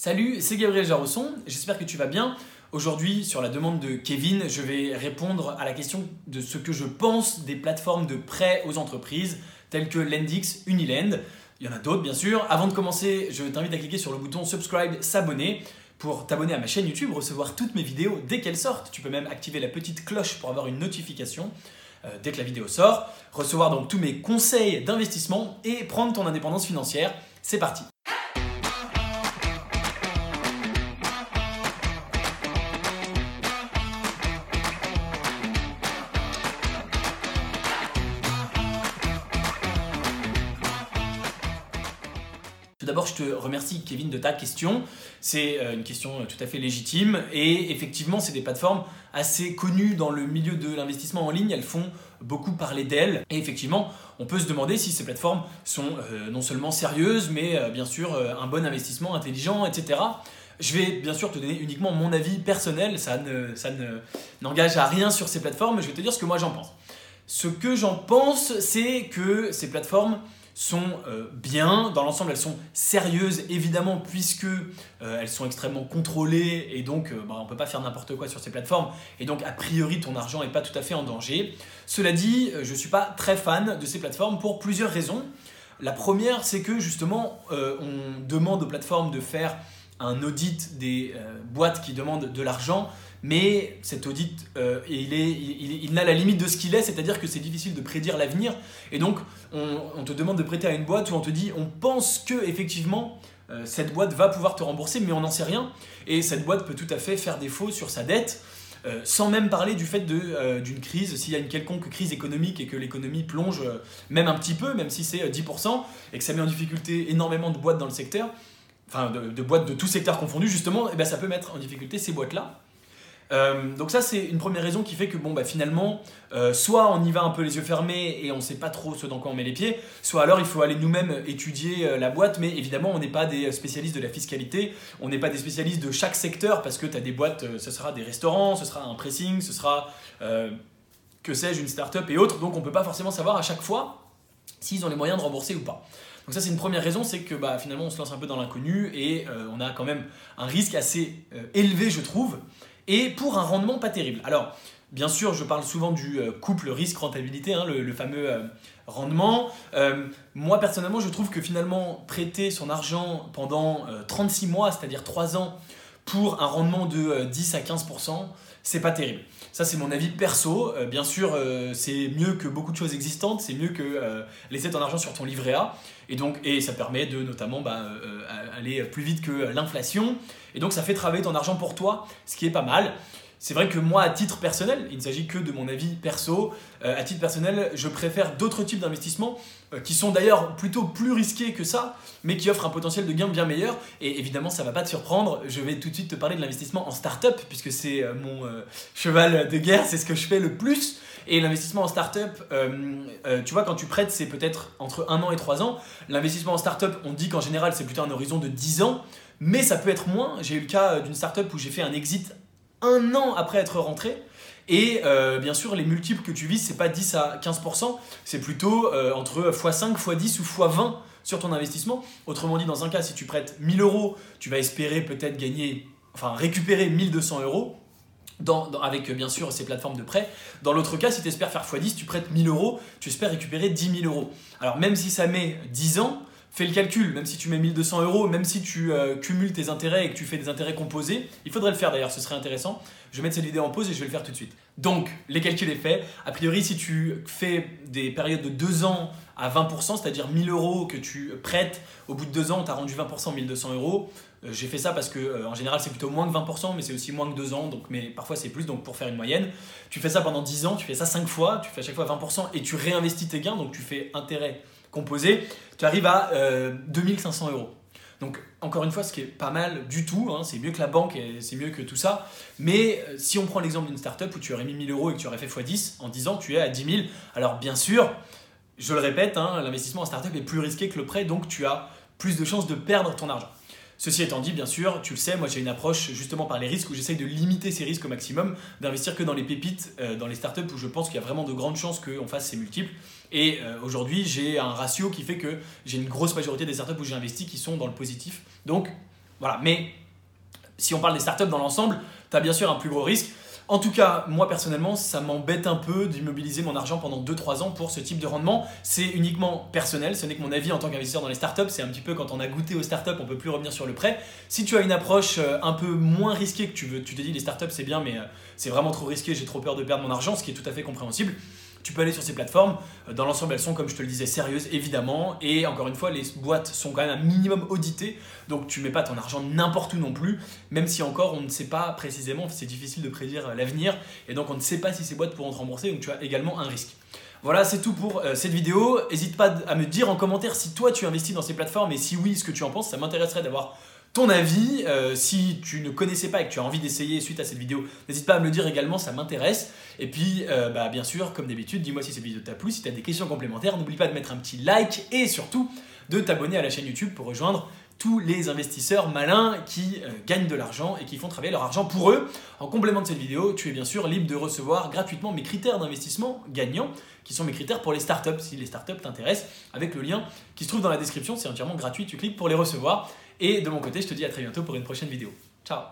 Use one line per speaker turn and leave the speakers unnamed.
Salut, c'est Gabriel Jarosson, j'espère que tu vas bien. Aujourd'hui, sur la demande de Kevin, je vais répondre à la question de ce que je pense des plateformes de prêt aux entreprises telles que Lendix, Unilend. Il y en a d'autres bien sûr. Avant de commencer, je t'invite à cliquer sur le bouton subscribe, s'abonner pour t'abonner à ma chaîne YouTube, recevoir toutes mes vidéos dès qu'elles sortent. Tu peux même activer la petite cloche pour avoir une notification euh, dès que la vidéo sort, recevoir donc tous mes conseils d'investissement et prendre ton indépendance financière. C'est parti. D'abord, je te remercie, Kevin, de ta question. C'est euh, une question euh, tout à fait légitime. Et effectivement, c'est des plateformes assez connues dans le milieu de l'investissement en ligne. Elles font beaucoup parler d'elles. Et effectivement, on peut se demander si ces plateformes sont euh, non seulement sérieuses, mais bien sûr un bon investissement intelligent, etc. Je vais bien sûr te donner uniquement mon avis personnel, ça ne, ça n'engage à rien sur ces plateformes, je vais te dire ce que moi j'en pense. Ce que j'en pense, c'est que ces plateformes sont euh, bien. Dans l'ensemble, elles sont sérieuses, évidemment, puisque euh, elles sont extrêmement contrôlées et donc euh, bah, on ne peut pas faire n'importe quoi sur ces plateformes. Et donc, a priori, ton argent n'est pas tout à fait en danger. Cela dit, je ne suis pas très fan de ces plateformes pour plusieurs raisons. La première, c'est que justement, on demande aux plateformes de faire un audit des boîtes qui demandent de l'argent mais cet audit, euh, il, est, n'a la limite de ce qu'il est, c'est-à-dire que c'est difficile de prédire l'avenir. Et donc, on, te demande de prêter à une boîte où on te dit, on pense que effectivement, euh, cette boîte va pouvoir te rembourser, mais on n'en sait rien. Et cette boîte peut tout à fait faire défaut sur sa dette. Euh, sans même parler du fait d'une crise, s'il y a une quelconque crise économique et que l'économie plonge même un petit peu, même si c'est 10%, et que ça met en difficulté énormément de boîtes dans le secteur, enfin de, boîtes de tout secteur confondu justement, et eh bien ça peut mettre en difficulté ces boîtes-là. Euh, donc ça c'est une première raison qui fait que bon bah finalement euh, soit on y va un peu les yeux fermés et on sait pas trop ce dans quoi on met les pieds, soit alors il faut aller nous-mêmes étudier euh, la boîte, mais évidemment on n'est pas des spécialistes de la fiscalité, on n'est pas des spécialistes de chaque secteur parce que tu as des boîtes, ce sera des restaurants, ce sera un pressing, ce sera que sais-je une start-up et autres, donc on peut pas forcément savoir à chaque fois s'ils ont les moyens de rembourser ou pas. Donc ça c'est une première raison, c'est que bah, finalement on se lance un peu dans l'inconnu et on a quand même un risque assez élevé je trouve et pour un rendement pas terrible. Alors, bien sûr, je parle souvent du euh, couple risque-rentabilité, hein, le, fameux euh, rendement. Euh, moi, personnellement, je trouve que finalement, prêter son argent pendant 36 mois, c'est-à-dire 3 ans, pour un rendement de 10 à 15%, c'est pas terrible. Ça, c'est mon avis perso. bien sûr, c'est mieux que beaucoup de choses existantes. C'est mieux que laisser ton argent sur ton livret A. Et donc, et ça permet de notamment bah, aller plus vite que l'inflation. Et donc ça fait travailler ton argent pour toi, ce qui est pas mal. C'est vrai que moi, à titre personnel, il ne s'agit que de mon avis perso, euh, à titre personnel, je préfère d'autres types d'investissements euh, qui sont d'ailleurs plutôt plus risqués que ça, mais qui offrent un potentiel de gain bien meilleur. Et évidemment, ça ne va pas te surprendre, je vais tout de suite te parler de l'investissement en start-up, puisque c'est euh, mon cheval de guerre, c'est ce que je fais le plus. Et l'investissement en start-up, tu vois, quand tu prêtes, c'est peut-être entre un an et trois ans. L'investissement en start-up, on dit qu'en général, c'est plutôt un horizon de 10 ans mais ça peut être moins. J'ai eu le cas d'une startup où j'ai fait un exit un an après être rentré. Et euh, bien sûr, les multiples que tu vises, c'est pas 10 à 15%, c'est plutôt euh, entre x5, x10 ou x20 sur ton investissement. Autrement dit, dans un cas, si tu prêtes 1000 euros, tu vas espérer peut-être gagner, enfin récupérer 1200 euros. Avec bien sûr ces plateformes de prêt. Dans l'autre cas, si tu espères faire x10, tu prêtes 1000 euros, tu espères récupérer 10 000 euros. Alors même si ça met 10 ans, fais le calcul, même si tu mets 1200 euros, même si tu euh, cumules tes intérêts et que tu fais des intérêts composés, il faudrait le faire d'ailleurs, ce serait intéressant. Je vais mettre cette vidéo en pause et je vais le faire tout de suite. Donc, les calculs est fait. A priori, si tu fais des périodes de 2 ans à 20%, c'est-à-dire 1000 euros que tu prêtes, au bout de 2 ans, tu as rendu 20%, 1200 euros. Euh, j'ai fait ça parce que euh, en général c'est plutôt moins que 20%, mais c'est aussi moins que 2 ans, donc, mais parfois c'est plus, donc pour faire une moyenne. Tu fais ça pendant 10 ans, tu fais ça 5 fois, tu fais à chaque fois 20% et tu réinvestis tes gains, donc tu fais intérêt composé, tu arrives à 2500 euh, euros. Donc encore une fois, ce qui est pas mal du tout, hein, c'est mieux que la banque et c'est mieux que tout ça. Mais euh, si on prend l'exemple d'une startup où tu aurais mis 1000 euros et que tu aurais fait x10, en 10 ans tu es à 10 000. Alors bien sûr, je le répète, hein, l'investissement en startup est plus risqué que le prêt, donc tu as plus de chances de perdre ton argent. Ceci étant dit, bien sûr, tu le sais, moi j'ai une approche justement par les risques où j'essaye de limiter ces risques au maximum, d'investir que dans les pépites, euh, dans les startups où je pense qu'il y a vraiment de grandes chances qu'on fasse ces multiples. Et euh, aujourd'hui, j'ai un ratio qui fait que j'ai une grosse majorité des startups où j'ai investi qui sont dans le positif. Donc, Voilà, mais si on parle des startups dans l'ensemble, tu as bien sûr un plus gros risque. En tout cas, moi personnellement, ça m'embête un peu d'immobiliser mon argent pendant 2-3 ans pour ce type de rendement. C'est uniquement personnel, ce n'est que mon avis en tant qu'investisseur dans les startups. C'est un petit peu quand on a goûté aux startups, on peut plus revenir sur le prêt. Si tu as une approche euh, un peu moins risquée, que tu, veux, tu te dis les startups c'est bien, mais euh, c'est vraiment trop risqué, j'ai trop peur de perdre mon argent, ce qui est tout à fait compréhensible tu peux aller sur ces plateformes. Euh, dans l'ensemble, elles sont, comme je te le disais, sérieuses, évidemment. Et encore une fois, les boîtes sont quand même un minimum auditées. Donc tu mets pas ton argent n'importe où non plus, même si encore on ne sait pas précisément, c'est difficile de prédire euh, l'avenir. Et donc on ne sait pas si ces boîtes pourront te rembourser. Donc tu as également un risque. Voilà, c'est tout pour euh, cette vidéo. N'hésite pas à me dire en commentaire si toi tu investis dans ces plateformes et si oui, ce que tu en penses. Ça m'intéresserait d'avoir ton avis. Euh, si tu ne connaissais pas et que tu as envie d'essayer suite à cette vidéo, n'hésite pas à me le dire également, ça m'intéresse. Et puis, euh, bah, bien sûr, comme d'habitude, dis-moi si cette vidéo t'a plu, si tu as des questions complémentaires, n'oublie pas de mettre un petit like et surtout de t'abonner à la chaîne YouTube pour rejoindre tous les investisseurs malins qui euh, gagnent de l'argent et qui font travailler leur argent pour eux. En complément de cette vidéo, tu es bien sûr libre de recevoir gratuitement mes critères d'investissement gagnants, qui sont mes critères pour les startups, si les startups t'intéressent, avec le lien qui se trouve dans la description, c'est entièrement gratuit, tu cliques pour les recevoir. Et de mon côté, je te dis à très bientôt pour une prochaine vidéo. Ciao